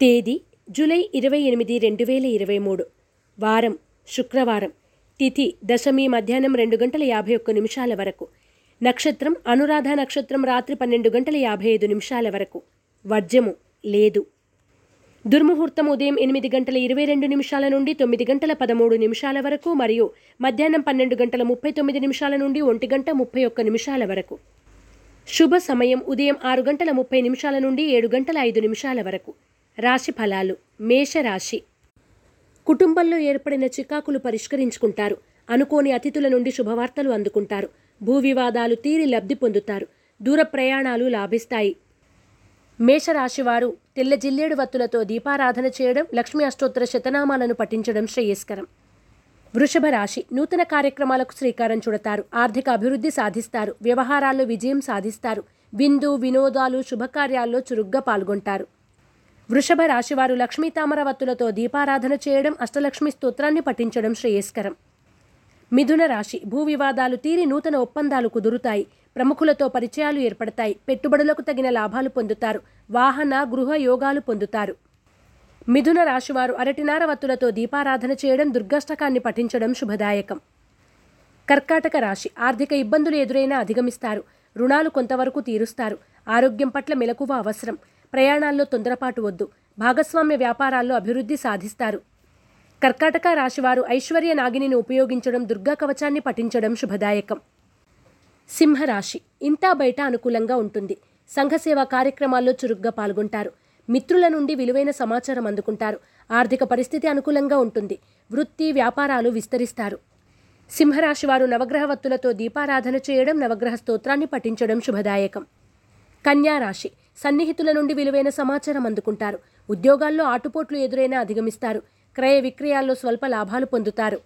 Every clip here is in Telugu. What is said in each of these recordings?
తేదీ జూలై ఇరవై ఎనిమిది రెండు వేల ఇరవై మూడు. వారం శుక్రవారం. తిథి దశమి మధ్యాహ్నం రెండు గంటల యాభై ఒక్క నిమిషాల వరకు. నక్షత్రం అనురాధ నక్షత్రం రాత్రి పన్నెండు గంటల యాభై ఐదు నిమిషాల వరకు. వర్జము లేదు. దుర్ముహూర్తం ఉదయం ఎనిమిది గంటల ఇరవై రెండు నిమిషాల నుండి తొమ్మిది గంటల పదమూడు నిమిషాల వరకు మరియు మధ్యాహ్నం పన్నెండు గంటల ముప్పై తొమ్మిది నిమిషాల నుండి ఒంటి గంట ముప్పై ఒక్క నిమిషాల వరకు. శుభ సమయం ఉదయం ఆరు గంటల ముప్పై నిమిషాల నుండి ఏడు గంటల ఐదు నిమిషాల వరకు. రాశి ఫలాలు మేషరాశి. కుటుంబంలో ఏర్పడిన చికాకులు పరిష్కరించుకుంటారు. అనుకోని అతిథుల నుండి శుభవార్తలు అందుకుంటారు. భూ వివాదాలు తీరి లబ్ధి పొందుతారు. దూర ప్రయాణాలు లాభిస్తాయి. మేషరాశివారు తెల్ల జిల్లేడు వత్తులతో దీపారాధన చేయడం లక్ష్మీ అష్టోత్తర శతనామాలను పఠించడం శ్రేయస్కరం. వృషభ రాశి నూతన కార్యక్రమాలకు శ్రీకారం చుడతారు. ఆర్థిక అభివృద్ధి సాధిస్తారు. వ్యవహారాల్లో విజయం సాధిస్తారు. విందు వినోదాలు శుభకార్యాల్లో చురుగ్గా పాల్గొంటారు. వృషభ రాశివారు లక్ష్మీ తామర దీపారాధన చేయడం అష్టలక్ష్మి స్తోత్రాన్ని పఠించడం శ్రేయస్కరం. మిథున రాశి భూ వివాదాలు తీరి నూతన ఒప్పందాలు కుదురుతాయి. ప్రముఖులతో పరిచయాలు ఏర్పడతాయి. పెట్టుబడులకు తగిన లాభాలు పొందుతారు. వాహన గృహ యోగాలు పొందుతారు. మిథున రాశివారు అరటినార వత్తులతో దీపారాధన చేయడం దుర్గాష్టకాన్ని పఠించడం శుభదాయకం. కర్కాటక రాశి ఆర్థిక ఇబ్బందులు ఎదురైనా అధిగమిస్తారు. రుణాలు కొంతవరకు తీరుస్తారు. ఆరోగ్యం పట్ల మెలకువ అవసరం. ప్రయాణాల్లో తొందరపాటు వద్దు. భాగస్వామ్య వ్యాపారాల్లో అభివృద్ధి సాధిస్తారు. కర్కాటక రాశివారు ఐశ్వర్య నాగిని ఉపయోగించడం దుర్గా కవచాన్ని పఠించడం శుభదాయకం. సింహరాశి ఇంటా బయట అనుకూలంగా ఉంటుంది. సంఘసేవ కార్యక్రమాల్లో చురుగ్గా పాల్గొంటారు. మిత్రుల నుండి విలువైన సమాచారం అందుకుంటారు. ఆర్థిక పరిస్థితి అనుకూలంగా ఉంటుంది. వృత్తి వ్యాపారాలు విస్తరిస్తారు. సింహరాశి వారు నవగ్రహ వత్తులతో దీపారాధన చేయడం నవగ్రహ స్తోత్రాన్ని పఠించడం శుభదాయకం. కన్యా రాశి సన్నిహితుల నుండి విలువైన సమాచారం అందుకుంటారు. ఉద్యోగాల్లో ఆటుపోట్లు ఎదురైనా అధిగమిస్తారు. క్రయ విక్రయాల్లో స్వల్ప లాభాలు పొందుతారు.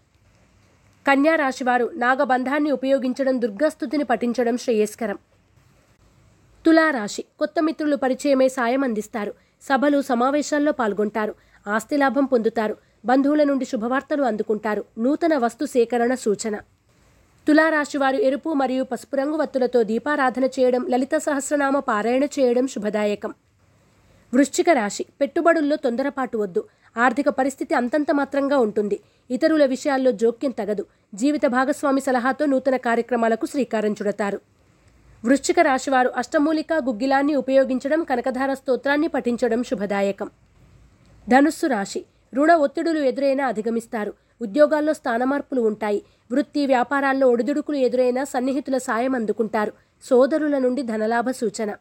కన్యా రాశివారు నాగబంధాన్ని ఉపయోగించడం దుర్గాస్థుతిని పఠించడం శ్రేయస్కరం. తులారాశి కొత్త మిత్రులు పరిచయమై సాయం అందిస్తారు. సభలు సమావేశాల్లో పాల్గొంటారు. ఆస్తి లాభం పొందుతారు. బంధువుల నుండి శుభవార్తలు అందుకుంటారు. నూతన వస్తు సేకరణ సూచన. తులారాశివారు ఎరుపు మరియు పసుపు రంగు వత్తులతో దీపారాధన చేయడం లలిత సహస్రనామ పారాయణ చేయడం శుభదాయకం. వృశ్చిక రాశి పెట్టుబడుల్లో తొందరపాటు వద్దు. ఆర్థిక పరిస్థితి అంతంత మాత్రంగా ఉంటుంది. ఇతరుల విషయాల్లో జోక్యం తగదు. జీవిత భాగస్వామి సలహాతో నూతన కార్యక్రమాలకు శ్రీకారం చుడతారు. వృశ్చిక రాశివారు అష్టమూలిక గుగ్గిలాన్ని ఉపయోగించడం కనకధార స్తోత్రాన్ని పఠించడం శుభదాయకం. ధనుస్సు రాశి రుణ ఒత్తిడులు ఎదురైనా అధిగమిస్తారు. ఉద్యోగాల్లో స్థానమార్పులు ఉంటాయి. వృత్తి వ్యాపారాల్లో ఒడిదుడుకులు ఎదురైనా సన్నిహితుల సాయం అందుకుంటారు. సోదరుల నుండి ధనలాభ సూచన.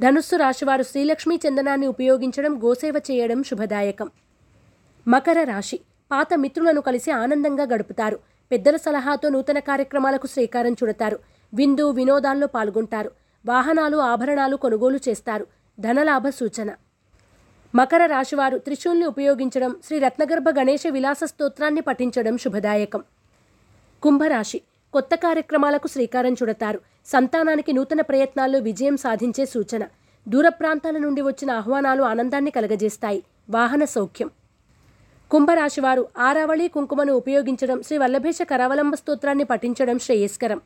ధనుస్సు రాశివారు శ్రీలక్ష్మీ చందనాన్ని ఉపయోగించడం గోసేవ చేయడం శుభదాయకం. మకర రాశి. పాత మిత్రులను కలిసి ఆనందంగా గడుపుతారు. పెద్దల సలహాతో నూతన కార్యక్రమాలకు శ్రీకారం చుడతారు. విందు వినోదాల్లో పాల్గొంటారు. వాహనాలు ఆభరణాలు కొనుగోలు చేస్తారు. ధనలాభ సూచన. మకర రాశివారు త్రిశూల్ని ఉపయోగించడం శ్రీ రత్నగర్భ గణేష విలాస స్తోత్రాన్ని పఠించడం శుభదాయకం. కుంభరాశి కొత్త కార్యక్రమాలకు శ్రీకారం చుడతారు. సంతానానికి నూతన ప్రయత్నాల్లో విజయం సాధించే సూచన. దూర ప్రాంతాల నుండి వచ్చిన ఆహ్వానాలు ఆనందాన్ని కలగజేస్తాయి. వాహన సౌఖ్యం. కుంభరాశివారు ఆరావళి కుంకుమను ఉపయోగించడం శ్రీ వల్లభేష కరావలంబ స్తోత్రాన్ని పఠించడం శ్రేయస్కరం.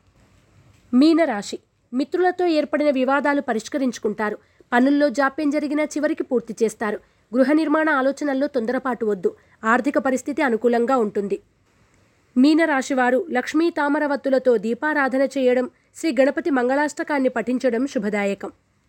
మీనరాశి మిత్రులతో ఏర్పడిన వివాదాలు పరిష్కరించుకుంటారు. పనుల్లో జాప్యం జరిగినా చివరికి పూర్తి చేస్తారు. గృహ నిర్మాణ ఆలోచనల్లో తొందరపాటు వద్దు. ఆర్థిక పరిస్థితి అనుకూలంగా ఉంటుంది. మీనరాశివారు లక్ష్మీ తామరవత్తులతో దీపారాధన చేయడం శ్రీ గణపతి మంగళాష్టకాన్ని పఠించడం శుభదాయకం.